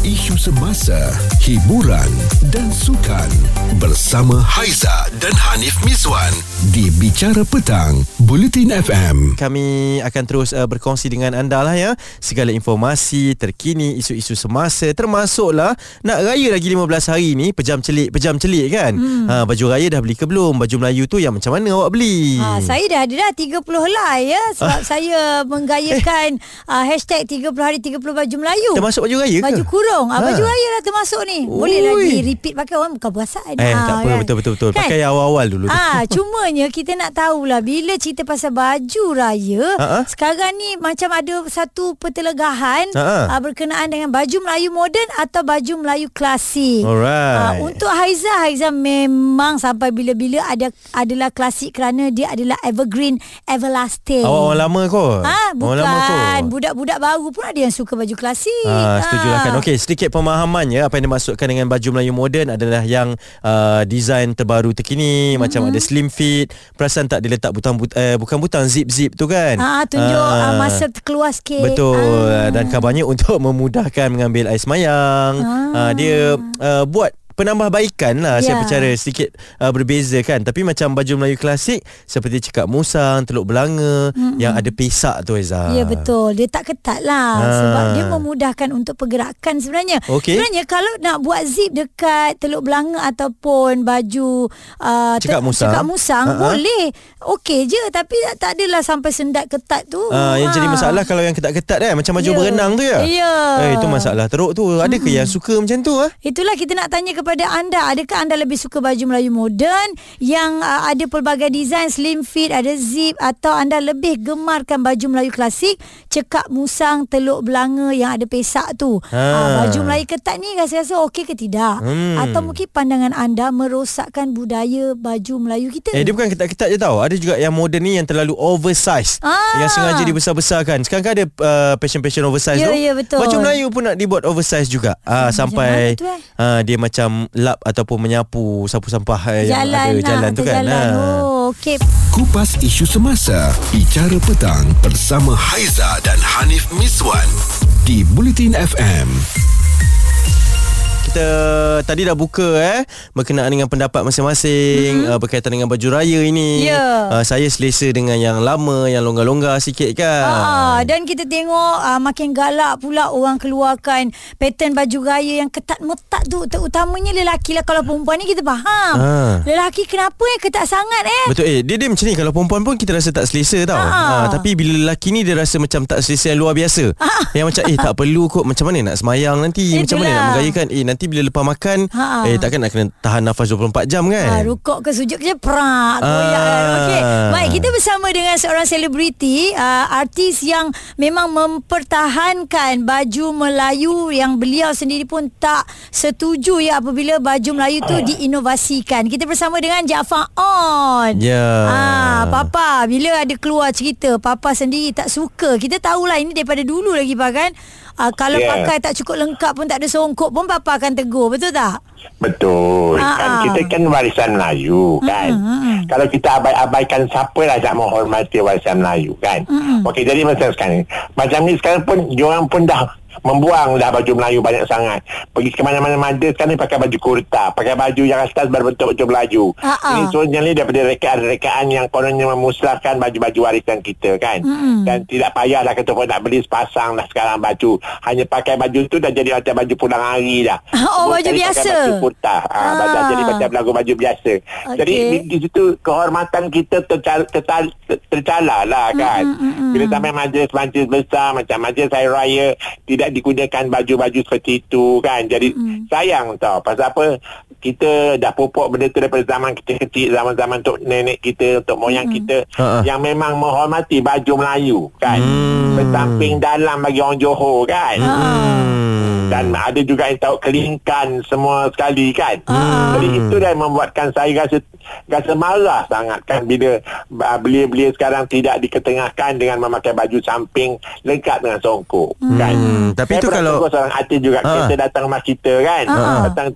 isu semasa, hiburan dan sukan bersama Haiza dan Hanif Miswan di Bicara Petang, Bulletin FM. Kami akan terus uh, berkongsi dengan anda lah ya segala informasi terkini isu-isu semasa termasuklah nak raya lagi 15 hari ni pejam celik pejam celik kan. Hmm. Ha baju raya dah beli ke belum? Baju Melayu tu yang macam mana awak beli? Ha, saya dah ada dah 30 helai ya sebab ah. saya menggayakan eh. uh, hashtag 30 hari 30 baju Melayu. Termasuk baju raya ke? Baju kurung. Ha. Baju raya dah termasuk ni. Ui. Boleh lagi repeat pakai orang bukan perasaan. Eh ha, tak apa kan? betul betul betul. Kan? Pakai awal-awal dulu. Ah, ha, cumanya kita nak tahulah bila cerita pasal baju raya, Ha-ha? sekarang ni macam ada satu pertelegahan uh, berkenaan dengan baju Melayu moden atau baju Melayu klasik. Alright. Uh, untuk Haiza, Haiza memang sampai bila-bila ada adalah klasik kerana dia adalah evergreen, everlasting. Awak orang lama kot. Ha, bukan. Orang lama kot. Budak-budak baru pun ada yang suka baju klasik. Ha, setuju lah kan. Okey, sedikit pemahaman ya apa yang dimaksudkan dengan baju Melayu moden adalah yang uh, design terbaru terkini mm-hmm. macam ada slim fit, perasan tak diletak butang but, eh, bukan butang zip-zip tu kan. Ha, tunjuk uh, masa keluar sikit. Betul. Ha. Dan kabarnya untuk memudahkan mengambil air semayang. Ha. Uh, dia uh, buat penambahbaikan lah yeah. saya percara sedikit uh, berbeza kan tapi macam baju Melayu klasik seperti cekak musang teluk belanga mm-hmm. yang ada pesak tu Eza ya yeah, betul dia tak ketat lah ha. sebab dia memudahkan untuk pergerakan sebenarnya okay. sebenarnya kalau nak buat zip dekat teluk belanga ataupun baju uh, cekak musang, cekak musang uh-huh. boleh okey je tapi tak adalah sampai sendat ketat tu uh, yang ha. jadi masalah kalau yang ketat-ketat kan macam baju yeah. berenang tu ya yeah. eh, itu masalah teruk tu ada ke mm-hmm. yang suka macam tu ah itulah kita nak tanya kepada kepada anda adakah anda lebih suka baju Melayu moden yang uh, ada pelbagai design slim fit ada zip atau anda lebih gemarkan baju Melayu klasik cekak musang teluk belanga yang ada pesak tu ha. uh, baju Melayu ketat ni rasa-rasa okey ke tidak hmm. atau mungkin pandangan anda merosakkan budaya baju Melayu kita eh dia bukan ketat-ketat je tau ada juga yang moden ni yang terlalu oversize ah. yang sengaja dibesar-besarkan sekarang kan ada uh, passion-passion oversize ya, tu ya, betul. baju Melayu pun nak dibuat oversize juga uh, sampai tu, eh? uh, dia macam lap ataupun menyapu sapu sampah jalan yang ada lah, jalan tu kan. Jalan. Ha. Oh, okay. Kupas isu semasa, bicara petang bersama Haiza dan Hanif Miswan di Bulletin FM kita tadi dah buka eh berkenaan dengan pendapat masing-masing mm-hmm. uh, berkaitan dengan baju raya ini. Yeah. Uh, saya selesa dengan yang lama, yang longgar-longgar sikit kan. Uh, dan kita tengok uh, makin galak pula orang keluarkan pattern baju raya yang ketat-metat tu terutamanya lelaki lah kalau perempuan ni kita faham. Uh. Lelaki kenapa yang ketat sangat eh? Betul eh dia dia macam ni kalau perempuan pun kita rasa tak selesa tau. Uh. Uh, tapi bila lelaki ni dia rasa macam tak selesa yang luar biasa. Uh. Yang macam eh tak perlu kot macam mana nak semayang nanti Itulah. macam mana nak mengayakan eh nanti bila lepas makan ha. eh takkan nak kena tahan nafas 24 jam kan? Ha, rukuk ke sujud ke perak goyak ha. kan okey baik kita bersama dengan seorang selebriti uh, artis yang memang mempertahankan baju Melayu yang beliau sendiri pun tak setuju ya apabila baju Melayu tu diinovasikan. Kita bersama dengan Jaafar On. Ya. Yeah. ha, papa bila ada keluar cerita papa sendiri tak suka. Kita tahulah ini daripada dulu lagi pak kan uh, kalau yeah. pakai tak cukup lengkap pun tak ada songkok pun papa akan tegur betul tak betul uh-huh. kan kita kan warisan Melayu kan uh-huh. kalau kita abai-abaikan siapa lah tak menghormati warisan Melayu kan uh-huh. okey jadi macam sekarang macam ni sekarang pun diorang pun dah membuang dah baju Melayu banyak sangat. Pergi ke mana-mana ada sekarang ni pakai baju kurta, pakai baju yang atas berbentuk baju Melayu. Uh-uh. Ini sebenarnya ni daripada rekaan-rekaan yang kononnya memusnahkan baju-baju warisan kita kan. Uh-uh. Dan tidak payahlah kita pun nak beli sepasang lah sekarang baju. Hanya pakai baju tu dah jadi macam baju pulang hari dah. Oh, baju biasa. Baju kurta. Ha, baju, jadi macam lagu baju biasa. Okay. Jadi di, di situ kehormatan kita tercala, tercala, tercala lah kan. Uh-uh. Bila sampai majlis-majlis besar macam majlis hari raya tidak digunakan baju-baju seperti itu kan jadi mm. sayang tau pasal apa kita dah pupuk benda tu daripada zaman kita kecil zaman-zaman untuk nenek kita untuk moyang mm. kita uh-uh. yang memang menghormati baju Melayu kan mm. bersamping dalam bagi orang Johor kan mm dan hmm. ada juga yang tahu kelingkan semua sekali kan hmm. jadi itu yang membuatkan saya rasa rasa marah sangat kan bila uh, belia-belia sekarang tidak diketengahkan dengan memakai baju samping lengkap dengan songkok hmm. kan tapi saya itu kalau seorang artis juga ha. kita datang rumah kita kan ha. datang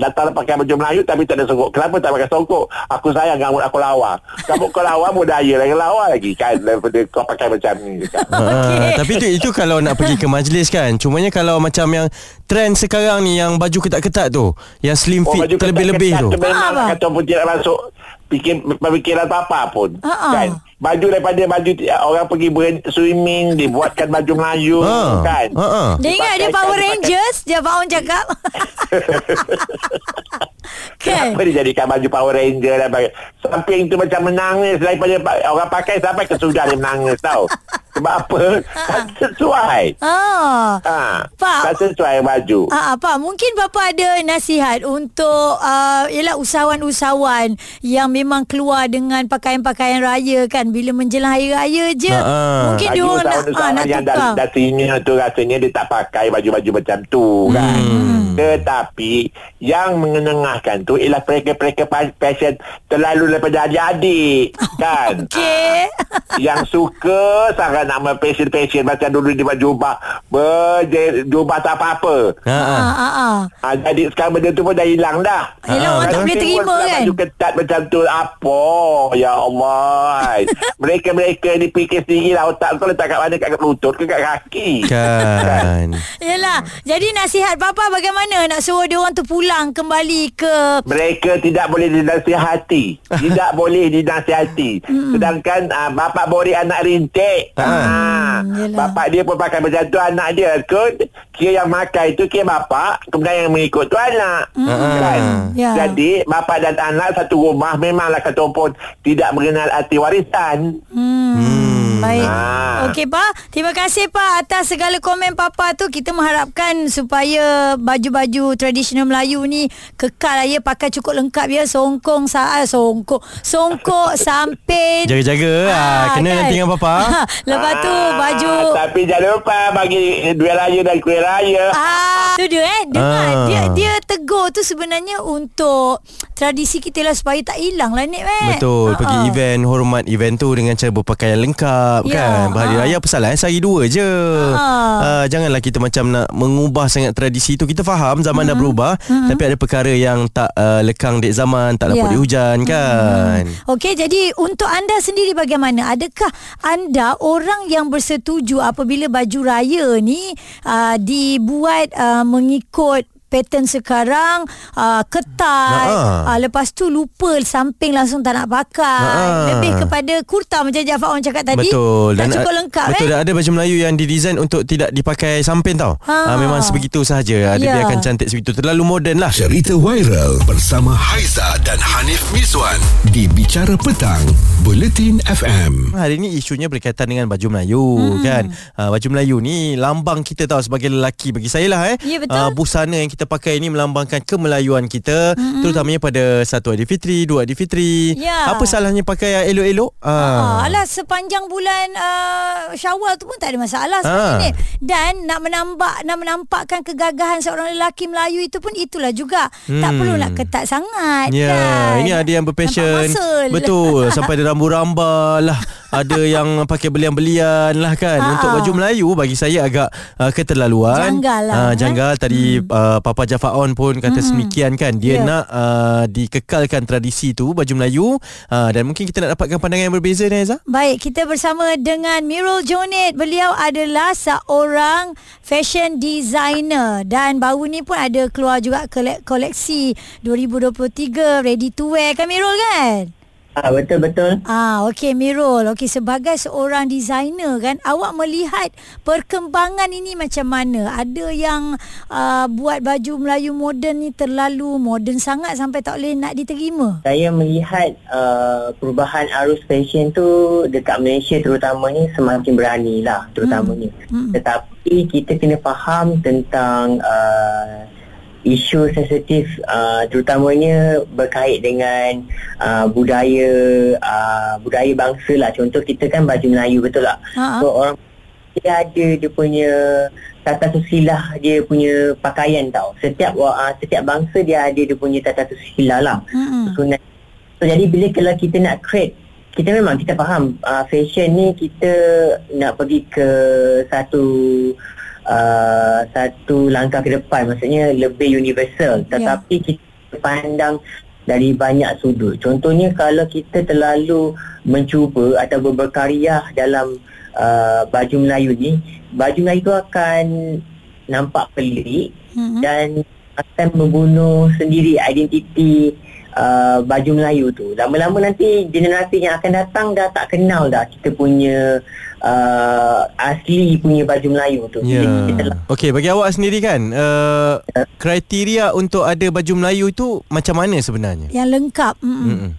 datang pakai baju Melayu tapi tak ada songkok kenapa tak pakai songkok aku sayang rambut aku lawa rambut kau lawa budaya lagi lawa lagi kan daripada kau pakai macam ni kan? okay. tapi itu itu kalau nak pergi ke majlis kan cumanya kalau macam yang trend sekarang ni yang baju ketat-ketat tu, yang slim fit baju terlebih-lebih tu. Memang Ah, kata pun tidak masuk fikir, pemikiran apa pun. Ah. Kan? Baju daripada baju orang pergi ber swimming, dibuatkan baju Melayu Ha. kan. Ha. Dia ingat dia Power dipakai- Rangers Dia Faun cakap Kan Kenapa dia jadikan baju Power Ranger dan bagi Samping tu macam menangis Daripada pa- orang pakai sampai kesudah dia menangis tau Sebab apa? Tak sesuai Ah. ha, Pak. Tak sesuai baju Ah, apa mungkin bapa ada nasihat untuk uh, ialah usahawan-usahawan yang memang keluar dengan pakaian-pakaian raya kan bila menjelang hari raya je Ah, ah. mungkin Bagi dia orang nak ah, usahawan-usahawan nak yang dah, tukar dah senior tu rasanya dia tak pakai baju-baju macam tu kan. Hmm. Tetapi yang mengenengahkan tu ialah mereka-mereka pa- passion terlalu daripada adik-adik kan. Okey. yang suka sangat nama passion-passion macam dulu dia buat jubah berjubah tak apa-apa. Ha. ha. Ah, ah, ah. Ha, jadi sekarang benda tu pun dah hilang dah. Ah, orang tak boleh terima kan Baju ketat macam tu Apa Ya Allah Mereka-mereka ni fikir sendiri lah Otak kau letak kat mana Kat lutut ke kat kaki Kan. Yelah Jadi nasihat papa bagaimana Nak suruh dia orang tu pulang Kembali ke Mereka tidak boleh dinasihati Tidak boleh dinasihati Sedangkan uh, Bapak bori anak rintik Ah. Ah, yelah. Bapak dia pun pakai macam tu Anak dia ke Kira yang makai tu Kira bapak Kemudian yang mengikut tu anak kan? Ya. Jadi Bapak dan anak Satu rumah Memanglah kata pun Tidak mengenal arti warisan Hmm. Hmm. Baik. Ah. Okey Pak, terima kasih Pak atas segala komen Papa tu. Kita mengharapkan supaya baju-baju tradisional Melayu ni kekal lah ya pakai cukup lengkap ya. Songkong saat songkong, songkok samping. Jaga-jaga lah. Kena nanti dengan papa. Lepas tu Ah, baju Tapi jangan lupa Bagi duit raya dan kuih raya Ah, tu dia eh. Dengar Ah. dia dia tegur tu sebenarnya untuk tradisi kita lah supaya tak hilang lah Nik eh. Betul Ah, Pergi ah. event Hormat event tu Dengan cara berpakaian lengkap Ya, kan Berhari ha. raya apa salah eh? Sehari dua je Ha. uh, Janganlah kita macam Nak mengubah sangat tradisi tu Kita faham Zaman dah berubah Tapi ada perkara yang Tak uh, lekang dek zaman Tak lapuk Ya. di hujan kan Okey, jadi untuk anda sendiri bagaimana? Adakah anda orang yang bersetuju apabila baju raya ni uh, dibuat uh, mengikut pattern sekarang uh, ketat uh, lepas tu lupa samping langsung tak nak pakai Ha. lebih kepada kurta macam Jafar orang cakap tadi Betul tak Dan cukup a- lengkap Betul eh ada baju Melayu yang didesain Untuk tidak dipakai samping tau Ha. ha. Memang sebegitu sahaja Dia Ya. biarkan cantik sebegitu Terlalu moden lah Cerita viral bersama Haiza dan Hanif Miswan di Bicara Petang, Buletin FM. Hari ni isunya berkaitan dengan baju Melayu hmm. kan. Uh, baju Melayu ni lambang kita tahu sebagai lelaki bagi saya lah eh. Ya, betul. Uh, busana yang kita pakai ni melambangkan kemelayuan kita hmm. terutamanya pada satu Aidilfitri, dua Aidilfitri. Ya. Apa salahnya pakai yang elok-elok? Ah, Ah. alah sepanjang bulan uh, Syawal tu pun tak ada masalah Ah. sebenarnya ni. Dan nak menambah nak menampakkan kegagahan seorang lelaki Melayu itu pun itulah juga. Hmm. Tak perlu nak ketat sangat Ya, kan. ini ada yang berpassion. Betul, sampai ada rambu-rambal lah. Ada yang pakai belian-belian lah kan. Ha, Untuk ha. baju Melayu bagi saya agak uh, keterlaluan. Janggal lah, Ah, eh. janggal tadi uh, Papa Jafar On pun kata semikian kan. Dia Ya. nak uh, dikekalkan tradisi tu baju Melayu uh, dan mungkin kita nak dapatkan pandangan yang berbeza ni Aizah. Baik, kita bersama dengan Mirul Jonet. Beliau adalah seorang fashion designer dan baru ni pun ada keluar juga kole- koleksi 2023 ready to wear kan Mirul kan? Ah betul betul. Ah, okey Mirul. Okey sebagai seorang designer kan, awak melihat perkembangan ini macam mana? Ada yang uh, buat baju Melayu moden ni terlalu moden sangat sampai tak boleh nak diterima. Saya melihat uh, perubahan arus fashion tu dekat Malaysia terutamanya semakin berani lah terutamanya. Hmm. Tetapi kita kena faham tentang uh, isu sensitif uh, terutamanya berkait dengan uh, budaya uh, budaya bangsa lah. Contoh kita kan baju Melayu betul tak? Ha, ha. So orang dia ada dia punya tata susilah dia punya pakaian tau. Setiap uh, setiap bangsa dia ada dia punya tata susila lah. Mm-mm. Sunat. So jadi bila kalau kita nak create kita memang kita faham uh, fashion ni kita nak pergi ke satu uh, satu langkah ke depan maksudnya lebih universal tetapi kita pandang dari banyak sudut. Contohnya kalau kita terlalu mencuba atau berkarya dalam uh, baju Melayu ni, baju Melayu tu akan nampak pelik Mhm. dan akan membunuh sendiri identiti uh, baju Melayu tu. Lama-lama nanti generasi yang akan datang dah tak kenal dah kita punya uh, asli punya baju Melayu tu. Ya. Kita telah Okey, bagi awak sendiri kan, uh, kriteria untuk ada baju Melayu itu macam mana sebenarnya? Yang lengkap. Mm-mm. Mm-mm.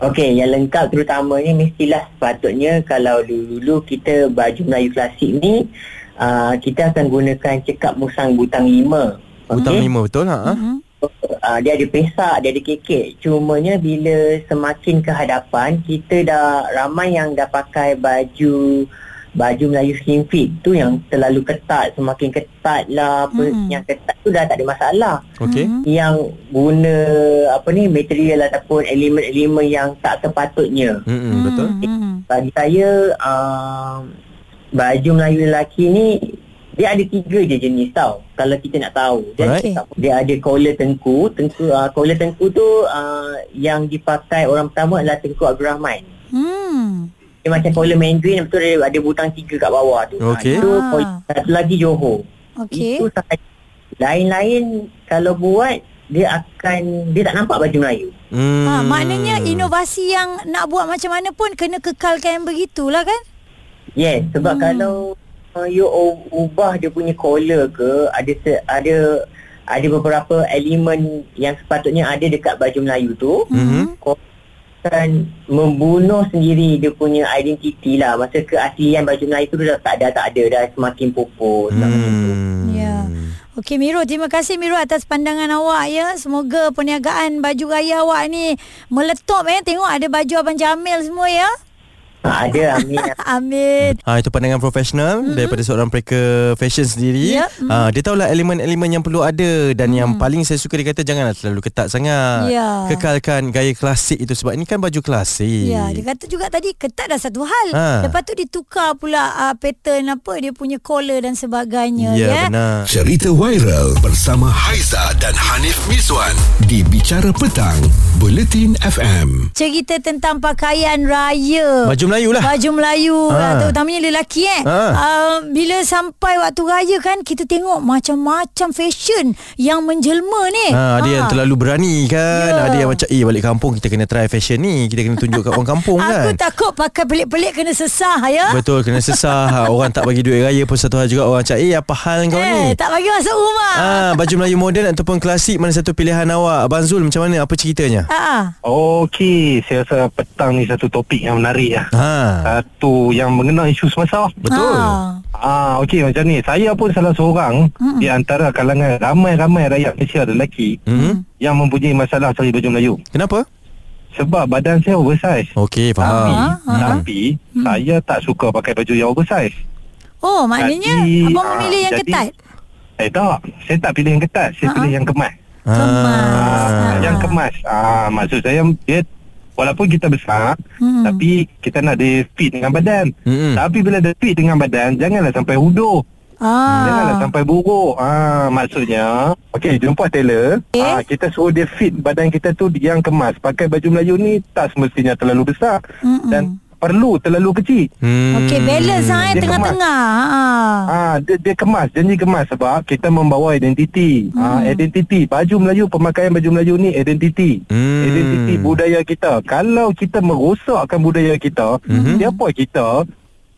Okey, yang lengkap terutamanya mestilah sepatutnya kalau dulu-dulu kita baju Melayu klasik ni uh, kita akan gunakan cekap musang butang lima. Hutang Okey? lima betul ha? Mm-mm. Uh, dia ada pesak, dia ada kekek. Cumanya bila semakin ke hadapan, kita dah ramai yang dah pakai baju baju Melayu slim fit tu yang terlalu ketat, semakin ketat lah, apa Mm-mm. yang ketat tu dah tak ada masalah. Okey. Mhm. Yang guna apa ni material ataupun elemen-elemen yang tak sepatutnya. Mm-mm, betul. Mm-mm. Bagi saya uh, baju Melayu lelaki ni dia ada tiga je jenis tau kalau kita nak tahu dia, Alright. dia ada collar tengku tengku uh, collar tengku tu uh, yang dipakai orang pertama adalah tengku Abdul Rahman Hmm. dia macam collar Mandarin betul ada, ada butang tiga kat bawah tu Okey. Ah, itu Ah. collar. satu lagi Johor Okey. itu lain-lain kalau buat dia akan dia tak nampak baju Melayu Hmm. Ha, maknanya inovasi yang nak buat macam mana pun kena kekalkan begitulah kan? Yes, sebab hmm. kalau uh, you ubah dia punya collar ke, ada se- ada ada beberapa elemen yang sepatutnya ada dekat baju Melayu tu, Mhm. kau akan membunuh sendiri dia punya identiti lah. Masa keaslian baju Melayu tu dah tak ada, tak ada, dah semakin pupus. Hmm. Ya. Okey Miro, terima kasih Miro atas pandangan awak ya. Semoga perniagaan baju raya awak ni meletup ya. Tengok ada baju Abang Jamil semua ya. Ha, ada, Amin. Amin. Ha, itu pandangan profesional mm-hmm. daripada seorang mereka fashion sendiri. Yep. Ha, dia tahulah elemen-elemen yang perlu ada dan mm. yang paling saya suka dia kata janganlah terlalu ketat sangat. Ya. Kekalkan gaya klasik itu sebab ini kan baju klasik. Ya, dia kata juga tadi ketat dah satu hal. Ha. Lepas tu ditukar pula uh, pattern apa dia punya collar dan sebagainya ya, ya. benar. Cerita viral bersama Haiza dan Hanif Miswan di Bicara Petang, Buletin FM. Cerita tentang pakaian raya. Baju Melayu lah. Baju Melayu Ha. ha. Terutamanya lelaki eh Ha. uh, Bila sampai waktu raya kan Kita tengok macam-macam fashion Yang menjelma ni Ha, ada yang terlalu berani kan. Ya. Ada yang macam eh balik kampung kita kena try fashion ni. Kita kena tunjuk kat orang kampung Aku kan. takut pakai pelik-pelik kena sesah ya Betul kena sesah. Ha, orang tak bagi duit raya pun satu hal juga orang cakap eh apa hal kau Eh ni? tak bagi masuk rumah Ah, baju Melayu moden ataupun klasik mana satu pilihan awak? Abang Zul macam mana? Apa ceritanya? Ha. Okey, saya rasa petang ni satu topik yang menarik lah. Ha. Satu yang mengenai isu semasa. Betul. Ha. Ah, okey macam ni. Saya pun salah seorang Mm-mm. di antara kalangan ramai-ramai rakyat Malaysia lelaki Hmm. yang mempunyai masalah cari baju Melayu. Kenapa? Sebab badan saya oversize. Okey, Tapi, faham. ha. tapi saya tak suka pakai baju yang oversize. Oh maknanya Jadi, Abang ah, memilih yang jadi- ketat Eh tak, saya tak pilih yang ketat, saya Ha-ha. pilih yang kemas. Kemas. Ah, Ah. yang kemas. Ah, maksud saya dia walaupun kita besar Hmm. tapi kita nak dia fit dengan badan. Hmm. Tapi bila dia fit dengan badan janganlah sampai hudur. ah. Janganlah sampai buruk. Ah maksudnya okey jumpa tailor, Okey. ah kita suruh dia fit badan kita tu yang kemas. Pakai baju Melayu ni tak semestinya terlalu besar Mm-mm. dan perlu terlalu kecil. Hmm. Okey balance ha, eh, Dia tengah-tengah ha. Ah dia, dia kemas, janji kemas sebab kita membawa identiti. Ah identiti baju Melayu pemakaian baju Melayu ni identiti. Hmm. Identiti budaya kita. Kalau kita merosakkan budaya kita, Mhm. siapa kita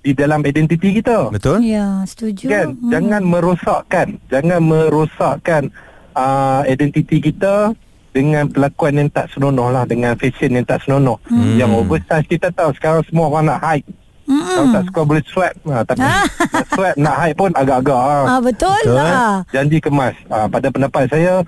di dalam identiti kita? Betul? Ya setuju Kan? Hmm. Jangan merosakkan, jangan merosakkan uh, identiti kita dengan pelakuan yang tak senonoh lah dengan fashion yang tak senonoh. Hmm. Yang oversize kita tahu sekarang semua orang nak hide. Mm-mm. Kalau tak suka boleh swipe ha, Tapi Ah. nak hide pun agak-agak ha. Ah betul, lah. Janji kemas ha, Pada pendapat saya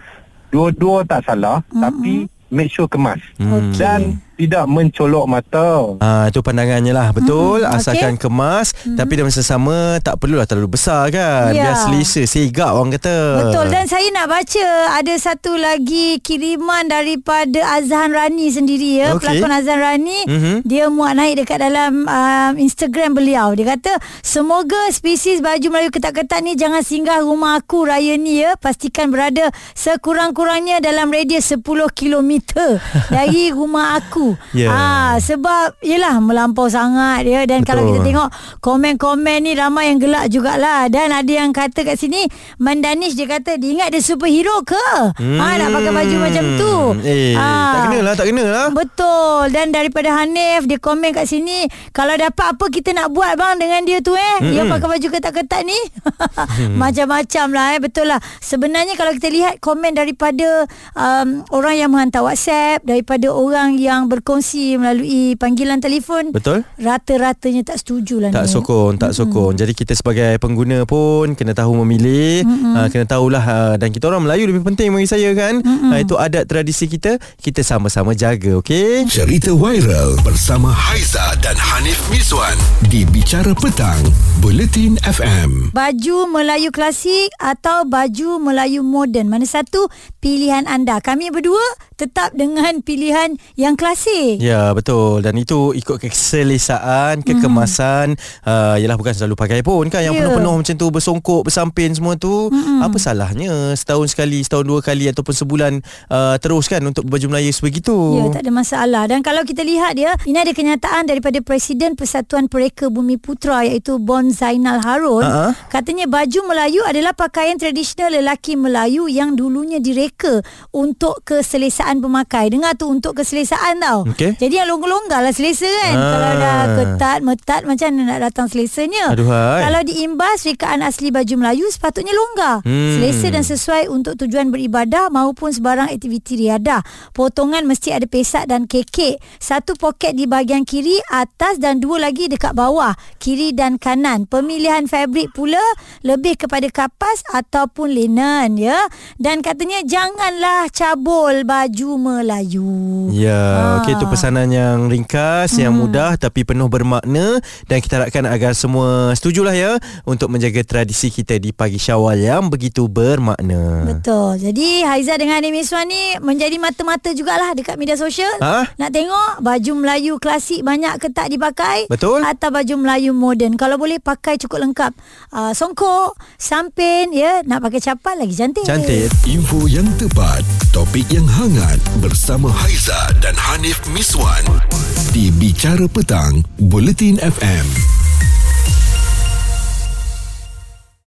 Dua-dua tak salah mm-hmm. Tapi make sure kemas. Okey. Dan tidak mencolok mata. Ah itu pandangannya lah. Betul Hmm, asalkan okey. kemas tapi dalam masa sama tak perlulah terlalu besar kan. Ya. biar selesa segak orang kata. Betul dan saya nak baca ada satu lagi kiriman daripada Azhan Rani sendiri ya. Okey. pelakon Azhan Rani Mhm. dia muat naik dekat dalam um, Instagram beliau. Dia kata semoga spesies baju Melayu ketat-ketat ni jangan singgah rumah aku raya ni ya. Pastikan berada sekurang-kurangnya dalam radius 10 km dari rumah aku baju. Ya. Ah sebab yalah melampau sangat ya dan Betul. kalau kita tengok komen-komen ni ramai yang gelak jugalah dan ada yang kata kat sini Mandanish dia kata dia ingat dia superhero ke? Hmm. Ha nak pakai baju macam tu. Eh, Ah. tak kena lah, tak kena lah. Betul Dan daripada Hanif Dia komen kat sini Kalau dapat apa Kita nak buat bang Dengan dia tu eh mm Yang pakai baju ketat-ketat ni Macam-macam lah eh Betul lah Sebenarnya kalau kita lihat Komen daripada um, Orang yang menghantar WhatsApp Daripada orang yang berkongsi Melalui panggilan telefon Betul? Rata-ratanya tak setuju lah Tak ni sokong, tak sokong. Jadi kita sebagai pengguna pun kena tahu memilih, uh, kena tahulah uh, dan kita orang Melayu lebih penting bagi saya kan. Uh, itu adat tradisi kita, kita sama-sama jaga, okey? Cerita viral bersama Haiza dan Hanif Miswan di Bicara Petang, Buletin FM. Baju Melayu klasik atau baju Melayu moden Mana satu pilihan anda Kami berdua tetap dengan pilihan yang klasik Ya betul dan itu ikut keselesaan, kekemasan. Uh, yalah bukan selalu pakai pun kan yang Ya. penuh-penuh macam tu bersongkok, bersampin semua tu. Apa salahnya setahun sekali, setahun dua kali ataupun sebulan uh, terus kan untuk baju Melayu sebegitu. Ya, tak ada masalah. Dan kalau kita lihat dia, ini ada kenyataan daripada Presiden Persatuan Pereka Bumi Putra iaitu Bon Zainal Harun. Ha-ha. Katanya baju Melayu adalah pakaian tradisional lelaki Melayu yang dulunya direka untuk keselesaan pemakai. Dengar tu untuk keselesaan tau. Okey. Jadi yang longgar-longgar lah selesa kan. Ah. Kalau dah ketat, metat macam mana nak datang selesanya. Aduhai. Kalau diimbas rekaan asli baju Melayu sepatutnya longgar. Hmm. Selesa dan sesuai untuk tujuan beribadah maupun sebarang aktiviti riadah. Potongan mesti ada pesak dan kekek. Satu poket di bahagian kiri, atas dan dua lagi dekat bawah, kiri dan kanan. Pemilihan fabrik pula lebih kepada kapas ataupun linen ya. Dan katanya janganlah cabul baju Melayu. Ya, Ah. okey itu pesanan yang ringkas, hmm. yang mudah tapi penuh bermakna dan kita harapkan agar semua setujulah ya untuk menjaga tradisi kita di pagi Syawal yang begitu bermakna. Betul. Jadi Haiza dengan Ani Miswan ni menjadi mata-mata jugalah dekat media sosial. Ha? Nak tengok baju Melayu klasik banyak ke tak dipakai? Betul. Atau baju Melayu moden. Kalau boleh pakai cukup lengkap. Uh, songkok, sampin, ya, nak pakai capal lagi cantik. Cantik. Info yang tepat, topik yang hangat bersama Haiza dan Hanif Miswan di Bicara Petang, Buletin FM.